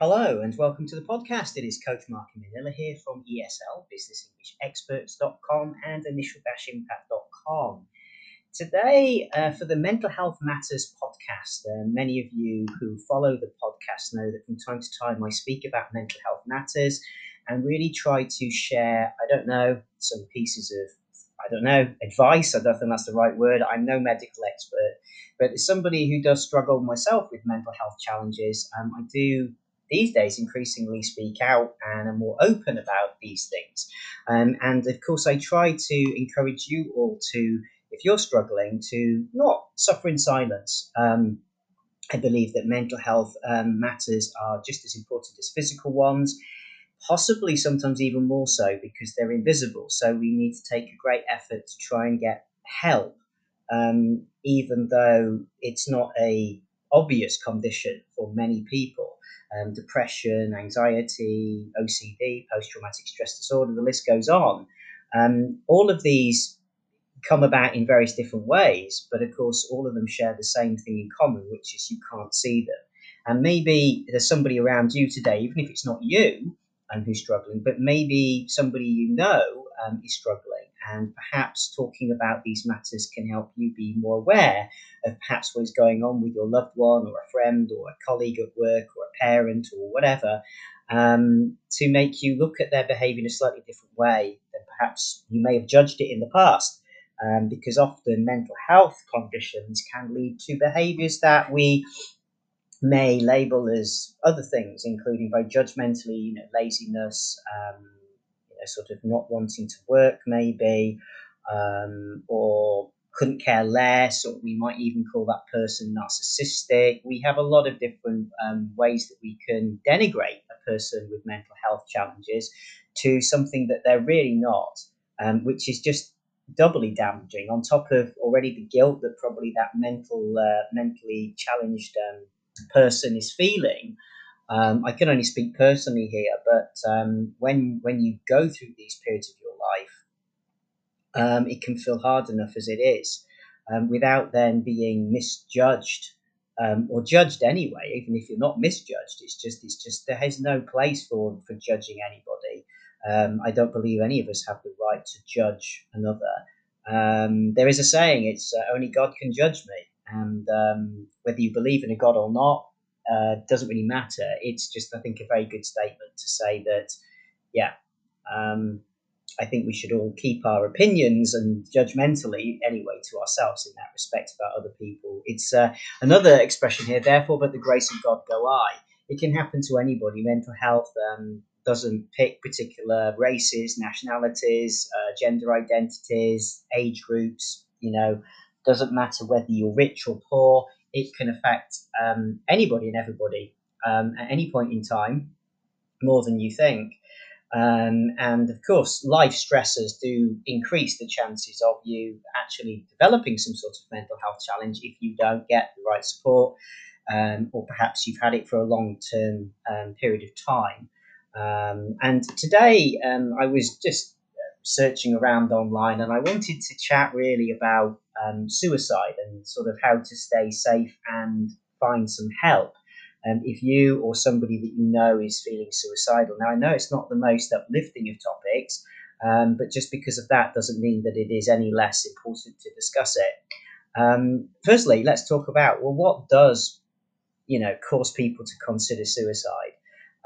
Hello and welcome to the podcast. It is Coach Mark Manila here from ESL, businessenglishexperts.com and initial-impact.com. Today, uh, for the Mental Health Matters podcast, uh, many of you who follow the podcast know that from time to time I speak about mental health matters and really try to share, I don't know, some pieces of I don't know, advice. I don't think that's the right word. I'm no medical expert, but as somebody who does struggle myself with mental health challenges, um, I do these days increasingly speak out and are more open about these things. Um, and of course, I try to encourage you all to, if you're struggling, to not suffer in silence. Um, I believe that mental health um, matters are just as important as physical ones, possibly sometimes even more so because they're invisible. So we need to take a great effort to try and get help, um, even though it's not a obvious condition for many people um, depression, anxiety, OCD, post traumatic stress disorder, the list goes on. Um, all of these come about in various different ways, but of course, all of them share the same thing in common, which is you can't see them. And maybe there's somebody around you today, even if it's not you and um, who's struggling, but maybe somebody you know um, is struggling and perhaps talking about these matters can help you be more aware of perhaps what is going on with your loved one or a friend or a colleague at work or a parent or whatever um, to make you look at their behavior in a slightly different way than perhaps you may have judged it in the past. Um, because often mental health conditions can lead to behaviors that we may label as other things, including very judgmentally, you know, laziness, um, sort of not wanting to work, maybe, um, or couldn't care less, or we might even call that person narcissistic. We have a lot of different um, ways that we can denigrate a person with mental health challenges to something that they're really not, um, which is just doubly damaging on top of already the guilt that probably that mental uh, mentally challenged um, person is feeling um, I can only speak personally here, but um, when when you go through these periods of your life, um, it can feel hard enough as it is, um, without then being misjudged um, or judged anyway. Even if you're not misjudged, it's just it's just there has no place for for judging anybody. Um, I don't believe any of us have the right to judge another. there is a saying: "It's uh, only God can judge me," and whether you believe in a God or not uh, doesn't really matter. It's just, I think, a very good statement to say that, yeah, um, I think we should all keep our opinions and judgmentally, anyway, to ourselves in that respect about other people. It's uh, another expression here, therefore, but the grace of God go I. It can happen to anybody. Mental health um, doesn't pick particular races, nationalities, uh, gender identities, age groups, you know, doesn't matter whether you're rich or poor it can affect um, anybody and everybody um, at any point in time more than you think. Um, and of course, life stressors do increase the chances of you actually developing some sort of mental health challenge if you don't get the right support, um, or perhaps you've had it for a long term um, period of time. Um, and today, um, I was just searching around online and I wanted to chat really about um, suicide and sort of how to stay safe and find some help. Um, if you or somebody that you know is feeling suicidal, now I know it's not the most uplifting of topics, um, but just because of that doesn't mean that it is any less important to discuss it. Um, firstly, let's talk about well, what does you know cause people to consider suicide?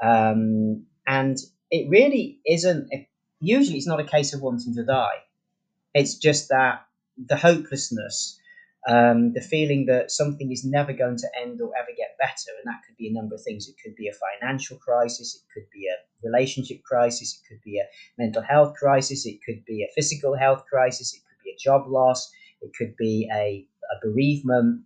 Um, and it really isn't. A, usually, it's not a case of wanting to die. It's just that the hopelessness, um, the feeling that something is never going to end or ever get better. And that could be a number of things. It could be a financial crisis, it could be a relationship crisis, it could be a mental health crisis, it could be a physical health crisis, it could be a job loss, it could be a, a bereavement.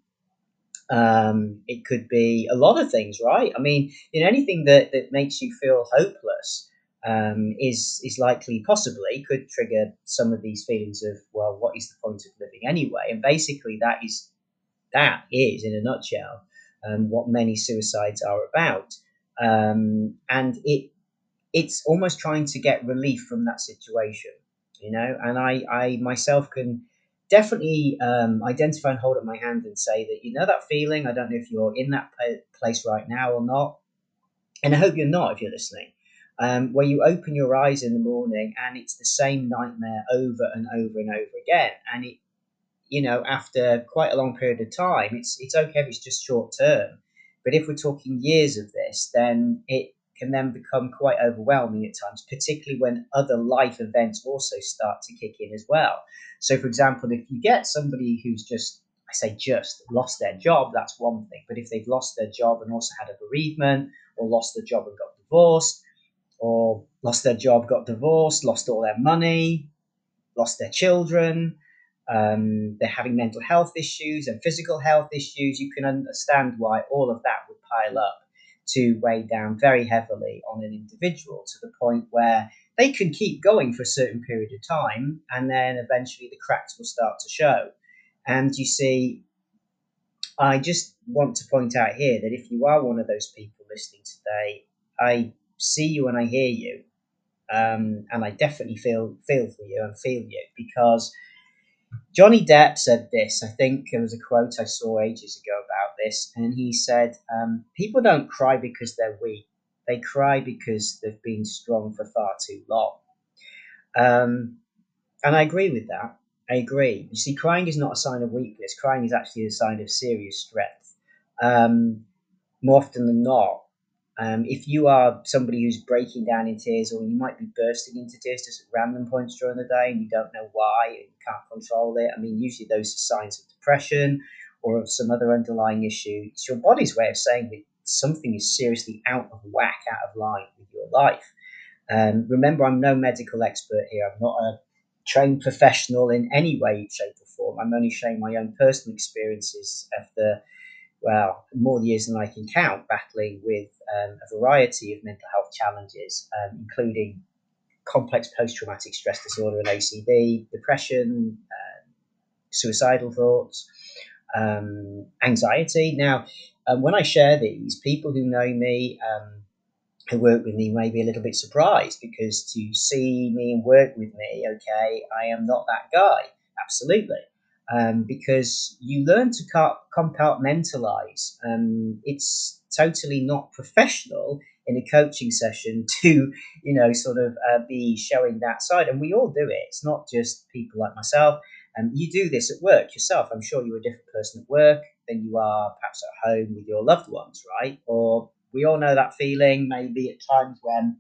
Um, it could be a lot of things, right? I mean, in anything that, that makes you feel hopeless, um, is is likely possibly could trigger some of these feelings of well, what is the point of living anyway? And basically, that is that is in a nutshell um, what many suicides are about, um, and it it's almost trying to get relief from that situation, you know. And I I myself can definitely um, identify and hold up my hand and say that you know that feeling. I don't know if you're in that place right now or not and I hope you're not if you're listening, um, where you open your eyes in the morning and it's the same nightmare over and over and over again. And it, you know, after quite a long period of time, it's it's okay if it's just short term. But if we're talking years of this, then it can then become quite overwhelming at times, particularly when other life events also start to kick in as well. So, for example, if you get somebody who's just, I say just, lost their job, that's one thing. But if they've lost their job and also had a bereavement, or lost their job and got divorced, or lost their job, got divorced, lost all their money, lost their children, um, they're having mental health issues and physical health issues, you can understand why all of that would pile up to weigh down very heavily on an individual to the point where they can keep going for a certain period of time and then eventually the cracks will start to show. And you see, I just want to point out here that if you are one of those people listening today, I see you and I hear you. Um, and I definitely feel feel for you and feel you because Johnny Depp said this. I think it was a quote I saw ages ago about this, and he said, um, "People don't cry because they're weak; they cry because they've been strong for far too long." Um, and I agree with that. I agree. You see, crying is not a sign of weakness. Crying is actually a sign of serious strength. Um, more often than not, um, if you are somebody who's breaking down in tears, or you might be bursting into tears just at random points during the day and you don't know why and you can't control it, I mean, usually those are signs of depression or of some other underlying issue. It's your body's way of saying that something is seriously out of whack, out of line with your life. Um, remember, I'm no medical expert here. I'm not a trained professional in any way, shape, or form. I'm only sharing my own personal experiences of the well, more years than I can count, battling with um, a variety of mental health challenges, um, including complex post traumatic stress disorder and OCD, depression, uh, suicidal thoughts, um, anxiety. Now, um, when I share these, people who know me, um, who work with me, may be a little bit surprised because to see me and work with me, okay, I am not that guy. Absolutely um, because you learn to compartmentalize. Um, it's totally not professional in a coaching session to, you know, sort of uh, be showing that side. And we all do it. It's not just people like myself. Um, you do this at work yourself. I'm sure you're a different person at work than you are perhaps at home with your loved ones, right? Or we all know that feeling maybe at times when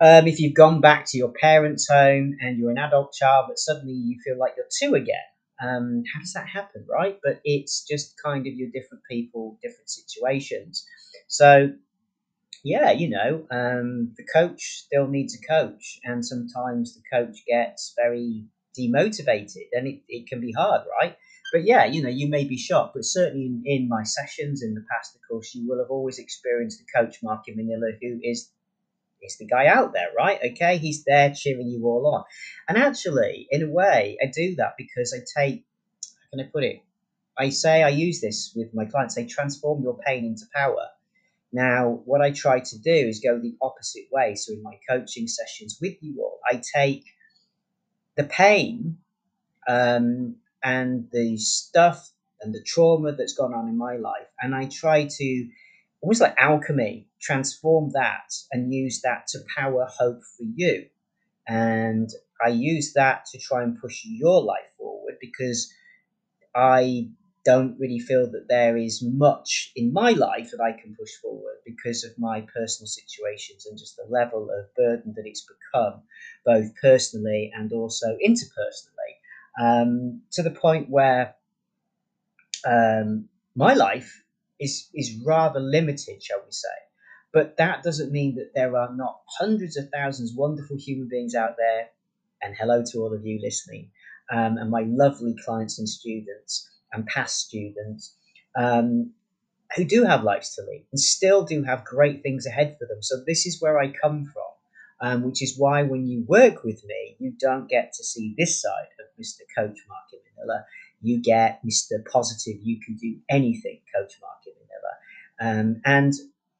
um, if you've gone back to your parents' home and you're an adult child, but suddenly you feel like you're two again, um, how does that happen, right? But it's just kind of your different people, different situations. So, yeah, you know, um, the coach still needs a coach, and sometimes the coach gets very demotivated, and it, it can be hard, right? But yeah, you know, you may be shocked, but certainly in, in my sessions in the past, of course, you will have always experienced the coach, Mark in Manila, who is is the guy out there, right? Okay, he's there cheering you all on. And actually, in a way, I do that because I take, how can I put it? I say I use this with my clients, say transform your pain into power. Now, what I try to do is go the opposite way. So, in my coaching sessions with you all, I take the pain um, and the stuff and the trauma that's gone on in my life, and I try to almost like alchemy, transform that and use that to power hope for you. And I use that to try and push your life forward because I don't really feel that there is much in my life that I can push forward because of my personal situations and just the level of burden that it's become, both personally and also interpersonally, um, to the point where um, my life is is rather limited, shall we say. But that doesn't mean that there are not hundreds of thousands of wonderful human beings out there. And hello to all of you listening, um, and my lovely clients and students and past students um, who do have lives to lead and still do have great things ahead for them. So this is where I come from, um, which is why when you work with me, you don't get to see this side of Mr. Coach Mark Manila you get Mr. Positive, you can do anything, Coach Mark. Um, and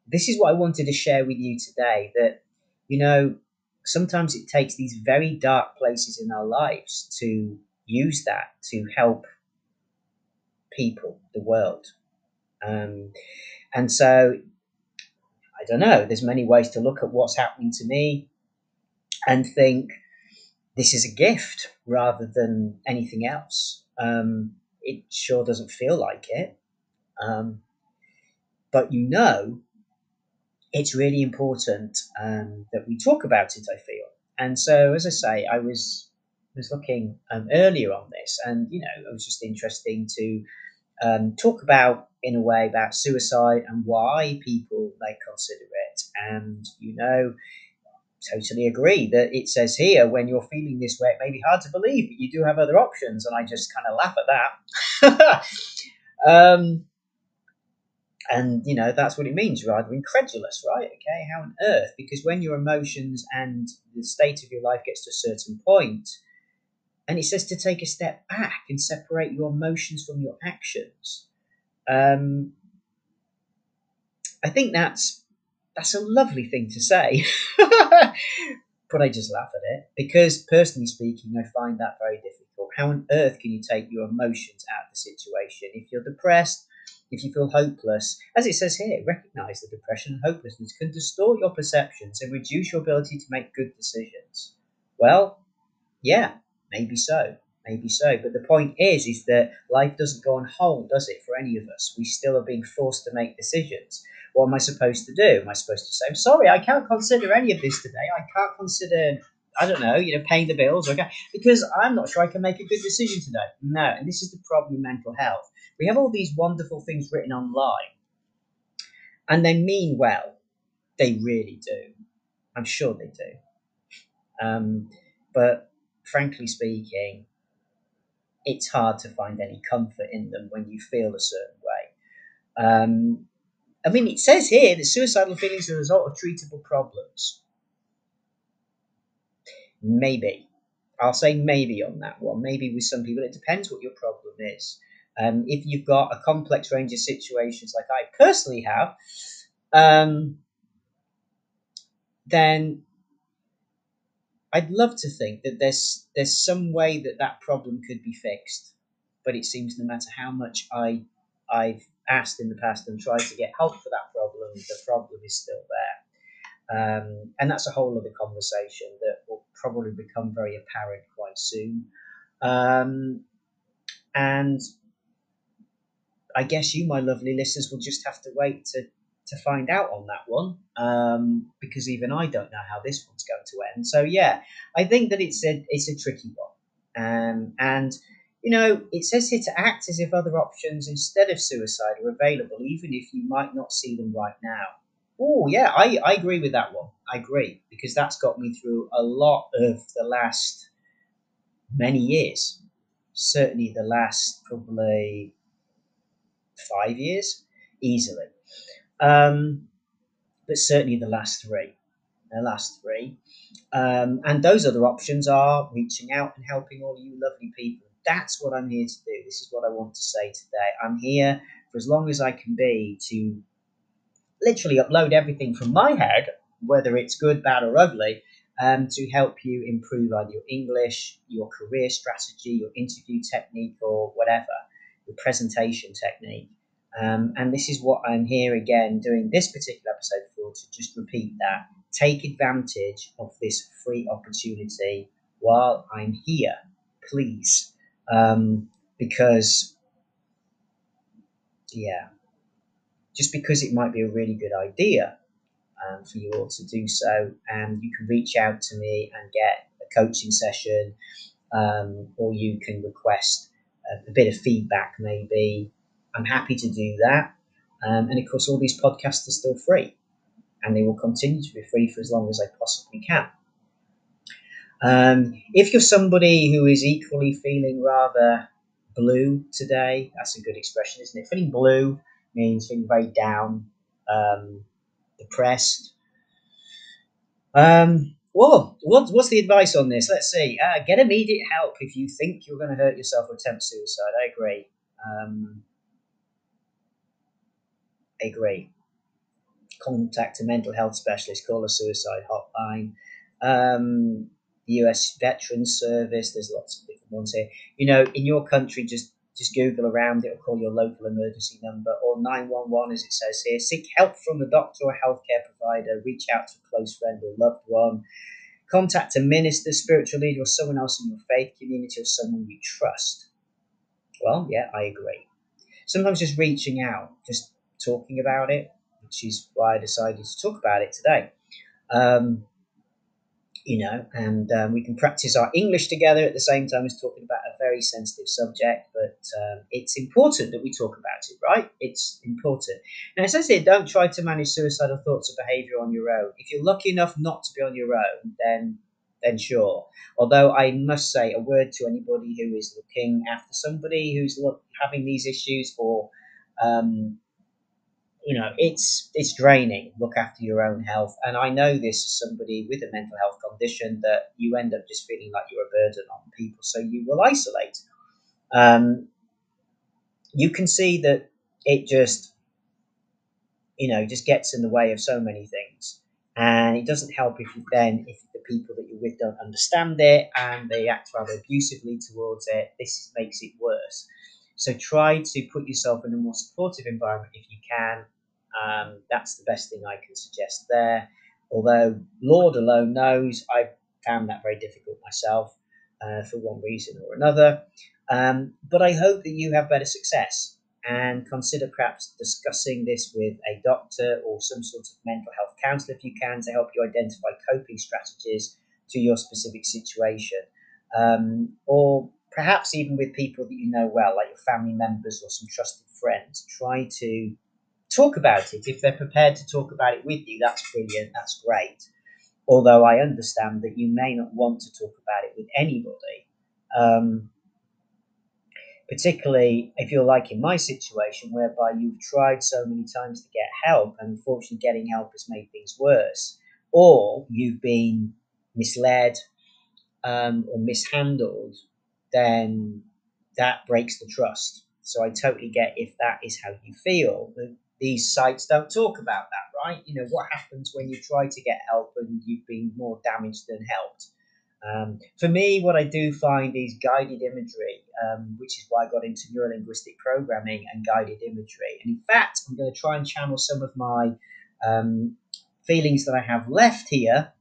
this is what I wanted to share with you today that, you know, sometimes it takes these very dark places in our lives to use that to help people, the world. Um, and so I don't know. There's many ways to look at what's happening to me and think this is a gift rather than anything else. Um, it sure doesn't feel like it. Um, but you know, it's really important um, that we talk about it, I feel. And so, as I say, I was was looking um, earlier on this, and you know, it was just interesting to um, talk about, in a way, about suicide and why people may consider it. And you know, totally agree that it says here when you're feeling this way, it may be hard to believe, but you do have other options. And I just kind of laugh at that. um, and you know that's what it means rather incredulous right okay how on earth? Because when your emotions and the state of your life gets to a certain point and it says to take a step back and separate your emotions from your actions um, i think that's that's a lovely thing to say. But i just laugh at it because personally speaking i find that very difficult. How on earth can you take your emotions out of the situation? If you're depressed if you feel hopeless, as it says here, recognize that depression and hopelessness can distort your perceptions and reduce your ability to make good decisions. Well, yeah, maybe so. Maybe so. But the point is, is that life doesn't go on hold, does it, for any of us? We still are being forced to make decisions. What am I supposed to do? Am I supposed to say, I'm sorry, I can't consider any of this today. I can't consider I don't know, you know, paying the bills, okay? Because I'm not sure I can make a good decision today. No, and this is the problem with mental health. We have all these wonderful things written online, and they mean well. They really do. I'm sure they do. Um, but frankly speaking, it's hard to find any comfort in them when you feel a certain way. Um, I mean, it says here that suicidal feelings are the result of treatable problems. Maybe. I'll say maybe on that one. Maybe with some people, it depends what your problem is. Um, if you've got a complex range of situations like I personally have, um, then I'd love to think that there's there's some way that that problem could be fixed. But it seems no matter how much I I've asked in the past and tried to get help for that problem, the problem is still there. Um, and that's a whole other conversation that will probably become very apparent quite soon. Um, and I guess you, my lovely listeners, will just have to wait to to find out on that one um, because even I don't know how this one's going to end. So yeah, I think that it's a it's a tricky one, um, and you know it says here to act as if other options instead of suicide are available, even if you might not see them right now. Oh yeah, I, I agree with that one. I agree because that's got me through a lot of the last many years. Certainly the last probably five years, easily. Um, but certainly the last three. The last three. Um, and those other options are reaching out and helping all you lovely people. That's what I'm here to do. This is what I want to say today. I'm here for as long as I can be to literally upload everything from my head, whether it's good, bad, or ugly, um, to help you improve either your English, your career strategy, your interview technique, or whatever, your presentation technique. Um, and this is what I'm here again doing this particular episode for to just repeat that. Take advantage of this free opportunity while I'm here, please. Um, because, yeah, just because it might be a really good idea um, for you all to do so, and you can reach out to me and get a coaching session, um, or you can request a, bit of feedback maybe I'm happy to do that. Um, and of course, all these podcasts are still free, and they will continue to be free for as long as I possibly can. Um, if you're somebody who is equally feeling rather blue today, that's a good expression, isn't it? Feeling blue means feeling very down, um, depressed. Um, well, what, what's the advice on this? Let's see. Uh, get immediate help if you think you're going to hurt yourself or attempt suicide. I agree. Um, agree. Contact a mental health specialist, call a suicide hotline. Um, the US Veterans Service, there's lots of different ones here. You know, in your country, just just Google around it'll call your local emergency number or 911 as it says here. Seek help from a doctor or healthcare provider. Reach out to a close friend or loved one. Contact a minister, spiritual leader, or someone else in your faith community or someone you trust. Well, yeah, I agree. Sometimes just reaching out, just talking about it, which is why I decided to talk about it today. Um, you know, and um, we can practice our English together at the same time as talking about a very sensitive subject. But um, it's important that we talk about it, right? It's important. Now, it says here, don't try to manage suicidal thoughts or behaviour on your own. If you're lucky enough not to be on your own, then then sure. Although I must say a word to anybody who is looking after somebody who's look, having these issues or um, you know, it's it's draining. Look after your own health, and I know this as somebody with a mental health condition that you end up just feeling like you're a burden on people, so you will isolate. Um, you can see that it just, you know, just gets in the way of so many things, and it doesn't help if you then if the people that you're with don't understand it and they act rather abusively towards it. This makes it worse. So try to put yourself in a more supportive environment if you can. Um, that's the best thing I can suggest there. Although Lord alone knows, I found that very difficult myself uh, for one reason or another. Um, but I hope that you have better success and consider perhaps discussing this with a doctor or some sort of mental health counsellor if you can to help you identify coping strategies to your specific situation. Um, or perhaps even with people that you know well, like your family members or some trusted friends. Try to talk about it. If they're prepared to talk about it with you, that's brilliant, that's great. Although I understand that you may not want to talk about it with anybody. Um, particularly if you're like in my situation, whereby you've tried so many times to get help, and unfortunately, getting help has made things worse, or you've been misled um, or mishandled then that breaks the trust. So I totally get if that is how you feel. These sites don't talk about that, right? You know, what happens when you try to get help and you've been more damaged than helped? Um, for me, what I do find is guided imagery, um, which is why I got into neurolinguistic programming and guided imagery. And in fact, I'm going to try and channel some of my um, feelings that I have left here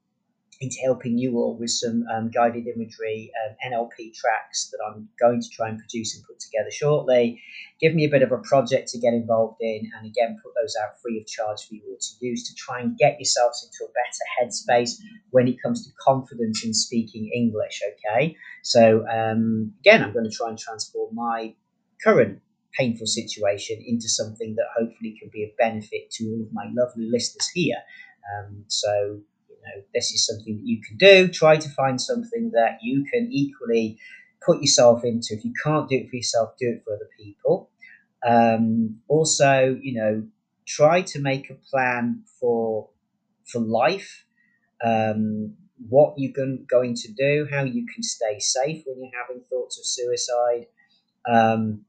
into helping you all with some um, guided imagery um, NLP tracks that I'm going to try and produce and put together shortly. Give me a bit of a project to get involved in, and again, put those out free of charge for you all to use to try and get yourselves into a better headspace when it comes to confidence in speaking English. Okay, so um, again, I'm going to try and transform my current painful situation into something that hopefully can be of benefit to all of my lovely listeners here. Um, so know, this is something that you can do. Try to find something that you can equally put yourself into. If you can't do it for yourself, do it for other people. Um, also, you know, try to make a plan for for life. Um, what you're going to do, how you can stay safe when you're having thoughts of suicide. Um,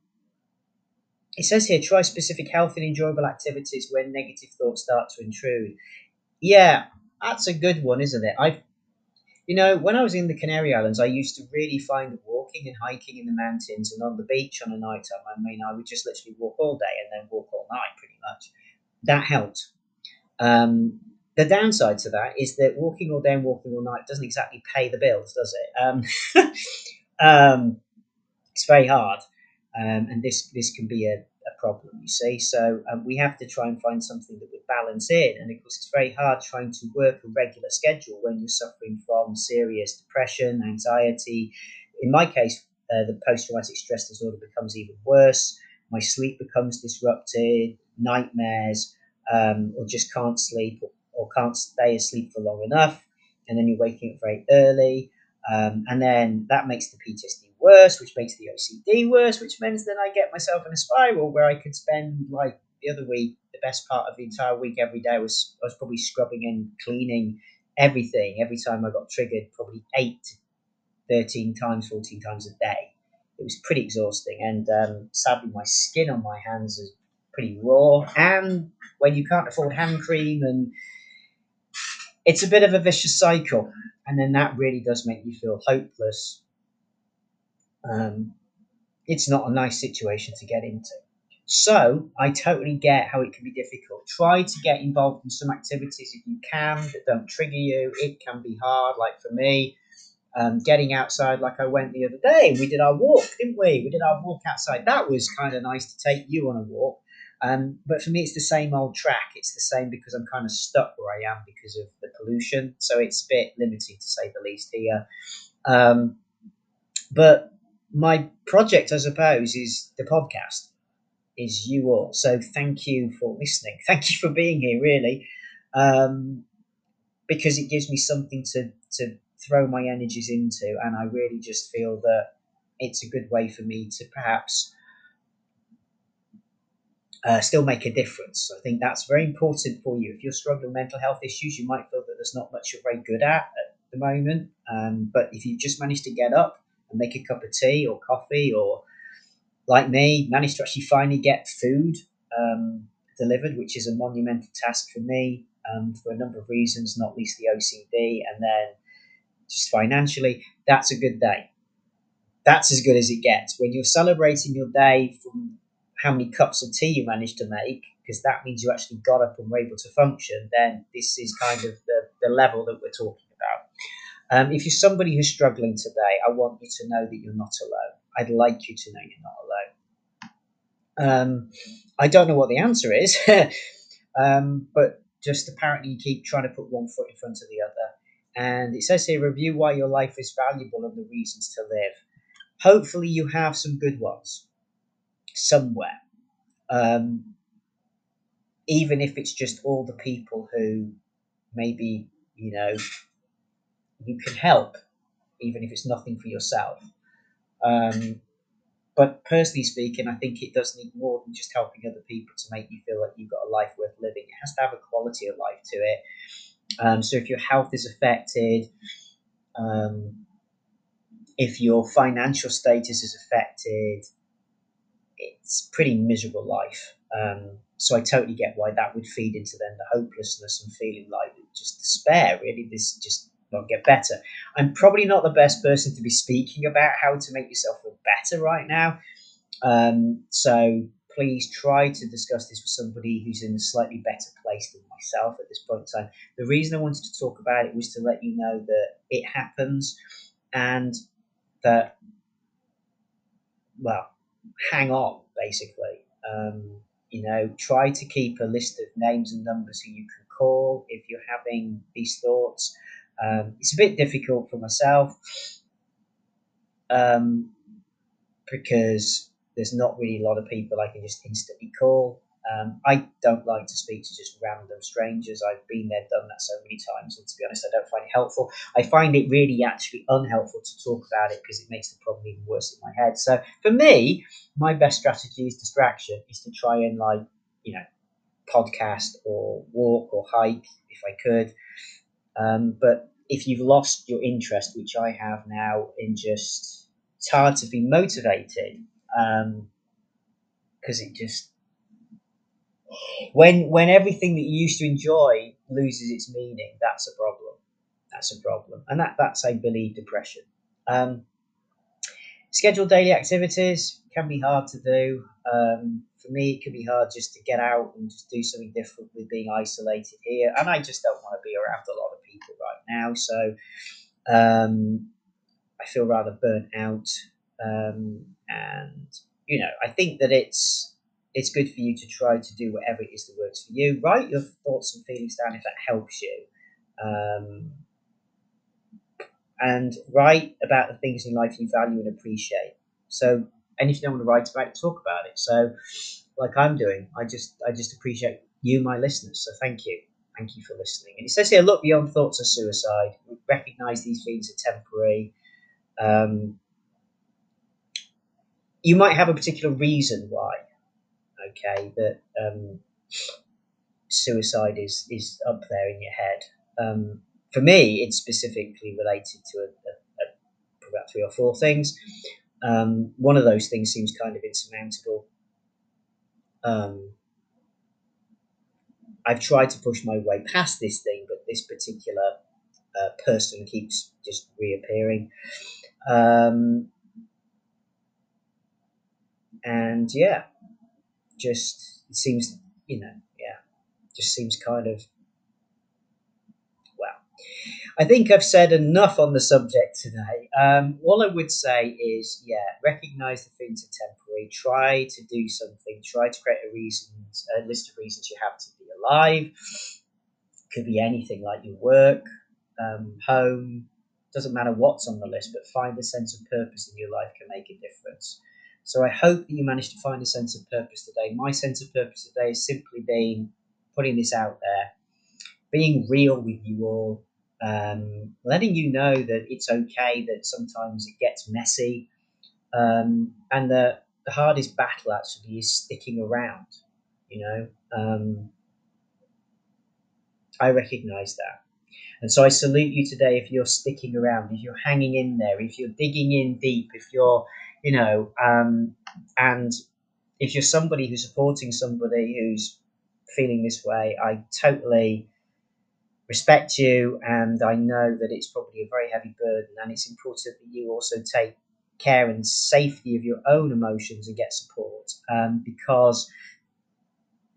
it says here try specific health and enjoyable activities when negative thoughts start to intrude. Yeah, that's a good one, isn't it? I, you know, when I was in the Canary Islands, I used to really find walking and hiking in the mountains and on the beach on a night time. I mean, I would just literally walk all day and then walk all night, pretty much. That helped. Um, the downside to that is that walking all day and walking all night doesn't exactly pay the bills, does it? Um, um, it's very hard, um, and this this can be a, a problem, you see. So um, we have to try and find something that would balance in. And of course, it's very hard trying to work a regular schedule when you're suffering from serious depression, anxiety. In my case, uh, the post traumatic stress disorder becomes even worse. My sleep becomes disrupted, nightmares, um, or just can't sleep or, or can't stay asleep for long enough. And then you're waking up very early. Um, and then that makes the PTSD worse, which makes the OCD worse, which means then I get myself in a spiral where I could spend like the other week, the best part of the entire week every day was I was probably scrubbing and cleaning everything every time I got triggered, probably eight to thirteen times, fourteen times a day. It was pretty exhausting, and um, sadly, my skin on my hands is pretty raw. And when you can't afford hand cream, and it's a bit of a vicious cycle, and then that really does make you feel hopeless um, it's not a nice situation to get into. So I totally get how it can be difficult. Try to get involved in some activities if you can that don't trigger you. It can be hard, like for me, um, getting outside like I went the other day. We did our walk, didn't we? We did our walk outside. That was kind of nice to take you on a walk. Um, but for me, it's the same old track. It's the same because I'm kind of stuck where I am because of the pollution. So it's a bit limited to say the least here. Um, but my project, I suppose, is the podcast is you all. So thank you for listening. Thank you for being here, really, um, because it gives me something to to throw my energies into, and I really just feel that it's a good way for me to perhaps. Uh, still make a difference. I think that's very important for you. If you're struggling with mental health issues, you might feel that there's not much you're very good at at the moment. Um, but if you just manage to get up and make a cup of tea or coffee or like me, managed to actually finally get food um, delivered, which is a monumental task for me um, for a number of reasons, not least the OCD, and then just financially. That's a good day. That's as good as it gets. When you're celebrating your day from how many cups of tea you managed to make, because that means you actually got up and were able to function, then this is kind of the, the level that we're talking about. Um, if you're somebody who's struggling today, I want you to know that you're not alone. I'd like you to know you're not alone. Um, I don't know what the answer is, um, but just apparently you keep trying to put one foot in front of the other. And it says here review why your life is valuable and the reasons to live. Hopefully, you have some good ones somewhere. Um, even if it's just all the people who maybe, you know, you can help, even if it's nothing for yourself. Um, but personally speaking, I think it does need more than just helping other people to make you feel like you've got a life worth living. It has to have a quality of life to it. Um, so if your health is affected, um, if your financial status is affected, it's pretty miserable life. Um, so I totally get why that would feed into then the hopelessness and feeling like just despair. Really, this just not get better. I'm probably not the best person to be speaking about how to make yourself feel better right now. Um, so please try to discuss this with somebody who's in a slightly better place than myself at this point in time. The reason I wanted to talk about it was to let you know that it happens and that, well, hang on, basically. Um, you know, try to keep a list of names and numbers who you can call if you're having these thoughts. Um, it's a bit difficult for myself um, because there's not really a lot of people I can just instantly call. Um, I don't like to speak to just random strangers. I've been there, done that so many times, and to be honest, I don't find it helpful. I find it really actually unhelpful to talk about it because it makes the problem even worse in my head. So for me, my best strategy is distraction, is to try and like, you know, podcast or walk or hike if I could. Um, but if you've lost your interest, which I have now, in just it's hard to be motivated because um, it just when when everything that you used to enjoy loses its meaning, that's a problem. That's a problem, and that that's I believe depression. Um, schedule daily activities can be hard to do. Um, for me, it can be hard just to get out and just do something different with being isolated here. And I just don't want to be around a lot of people right now. So um, I feel rather burnt out. Um, and, you know, I think that it's it's good for you to try to do whatever it is that works for you. Write your thoughts and feelings down if that helps you. Um, and write about the things in life you value and appreciate. So and if you don't want to write about it, talk about it. So, like I'm doing, I just I just appreciate you, my listeners. So thank you, thank you for listening. And it says here, look beyond thoughts of suicide. Recognise these feelings are temporary. Um, you might have a particular reason why. Okay, that um, suicide is is up there in your head. Um, for me, it's specifically related to a, a, a, about three or four things. Um, one of those things seems kind of insurmountable. Um, I've tried to push my way past this thing, but this particular uh, person keeps just reappearing. Um, and yeah, just it seems you know yeah, just seems kind of well. I think I've said enough on the subject today. Um, all I would say is, yeah, recognize the things are temporary. Try to do something. Try to create a reason, a list of reasons you have to be alive. Could be anything like your work, um, home, doesn't matter what's on the list, but find a sense of purpose in your life can make a difference. So I hope that you managed to find a sense of purpose today. My sense of purpose today is simply being putting this out there, being real with you all, um, letting you know that it's okay that sometimes it gets messy, um, and the, the hardest battle actually is sticking around. You know, um, I recognize that. And so I salute you today if you're sticking around, if you're hanging in there, if you're digging in deep, if you're, you know, um, and if you're somebody who's supporting somebody who's feeling this way, I totally respect you and I know that it's probably a very heavy burden and it's important that you also take care and safety of your own emotions and get support um, because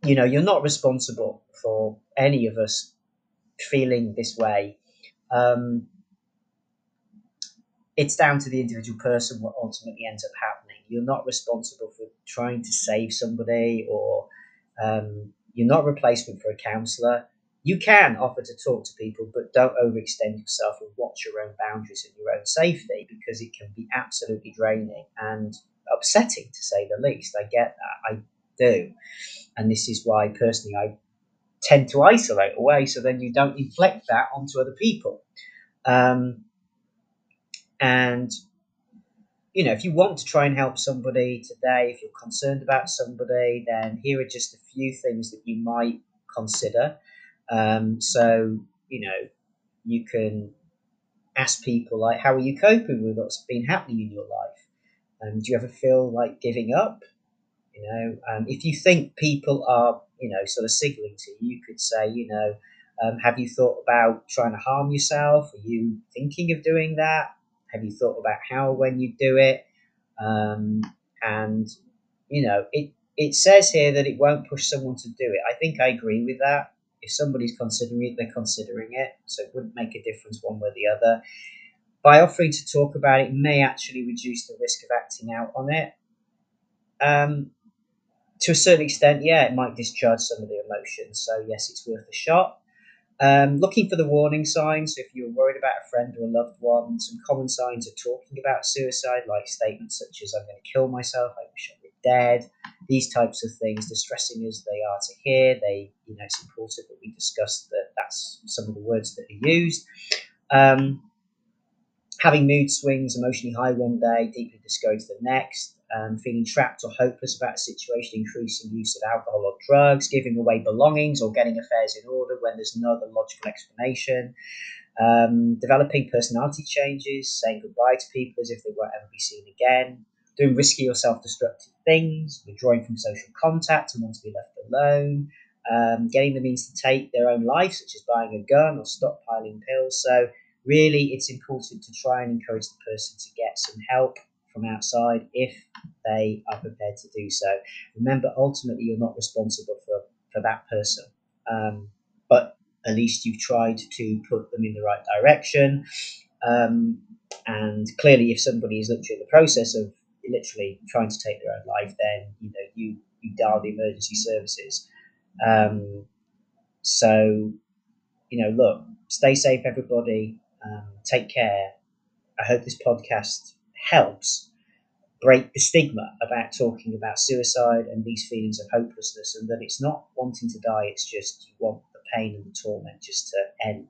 you know you're not responsible for any of us feeling this way, um, it's down to the individual person what ultimately ends up happening. You're not responsible for trying to save somebody, or um, you're not replacement for a counsellor. You can offer to talk to people, but don't overextend yourself and watch your own boundaries and your own safety because it can be absolutely draining and upsetting to say the least. I get that. I do. And this is why, personally, I tend to isolate away so then you don't inflict that onto other people. Um, and you know, if you want to try and help somebody today, if you're concerned about somebody, then here are just a few things that you might consider. Um, so, you know, you can ask people like, "How are you coping with what's been happening in your life? Um, do you ever feel like giving up? You know, um, if you think people are, you know, sort of signaling to you, you could say, you know, um, have you thought about trying to harm yourself? Are you thinking of doing that? Have you thought about how when you do it? Um, and you know, it it says here that it won't push someone to do it. I think I agree with that. If somebody's considering it, they're considering it, so it wouldn't make a difference one way or the other. By offering to talk about it, may actually reduce the risk of acting out on it. Um, to a certain extent, yeah, it might discharge some of the emotions. So, yes, it's worth a shot. Um, looking for the warning signs. If you're worried about a friend or a loved one, some common signs of talking about suicide, like statements such as "I'm going to kill myself," "I wish I were dead," these types of things, distressing as they are to hear, they, you know, it's important that we discuss that. That's some of the words that are used. Um, having mood swings, emotionally high one day, deeply discouraged the next, um, feeling trapped or hopeless about a situation, increasing use of alcohol or drugs, giving away belongings or getting affairs in order when there's no other logical explanation, um, developing personality changes, saying goodbye to people as if they won't ever be seen again, doing risky or self destructive things, withdrawing from social contact and want to be left alone, um, getting the means to take their own life, such as buying a gun or stockpiling pills. So, really, it's important to try and encourage the person to get some help from outside if they are prepared to do so. Remember, ultimately, you're not responsible for, for that person, um, but at least you've tried to put them in the right direction. Um, and clearly, if somebody is literally in the process of literally trying to take their own life, then you know you you dial the emergency services. Um, so, you know, look, stay safe, everybody. Um, take care. I hope this podcast helps break the stigma about talking about suicide and these feelings of hopelessness, and that it's not wanting to die, it's just you want the pain and the torment just to end.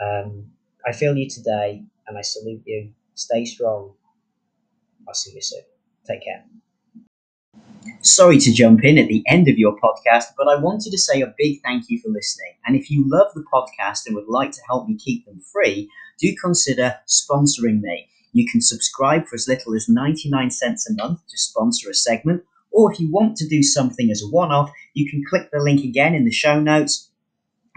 Um, I feel you today, and I salute you. Stay strong. I'll see you soon. Take care. Sorry to jump in at the end of your podcast, but I wanted to say a big thank you for listening. And if you love the podcast and would like to help me keep them free, do consider sponsoring me. You can subscribe for as little as 99 cents a month to sponsor a segment, or if you want to do something as a one off, you can click the link again in the show notes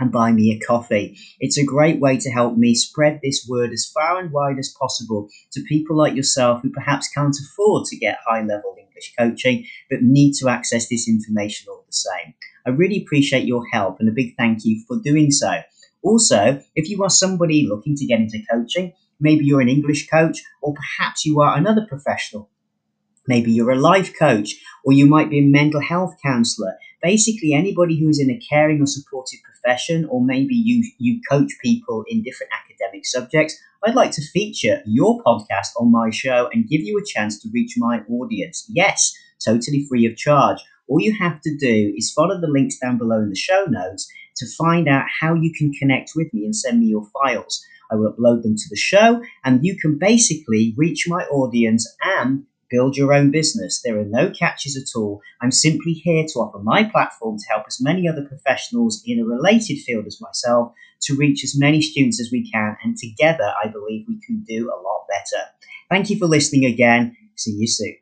and buy me a coffee. It's a great way to help me spread this word as far and wide as possible to people like yourself who perhaps can't afford to get high level English coaching, but need to access this information all the same. I really appreciate your help and a big thank you for doing so. Also, if you are somebody looking to get into coaching, maybe you're an English coach, or perhaps you are another professional. Maybe you're a life coach, or you might be a mental health counselor. Basically, anybody who is in a caring or supportive profession, or maybe you, you coach people in different academic subjects, I'd like to feature your podcast on my show and give you a chance to reach my audience. Yes, totally free of charge. All you have to do is follow the links down below in the show notes to find out how you can connect with me and send me your files. I will upload them to the show, and you can basically reach my audience and build your own business. There are no catches at all. I'm simply here to offer my platform to help as many other professionals in a related field as myself to reach as many students as we can. And together, I believe we can do a lot better. Thank you for listening again. See you soon.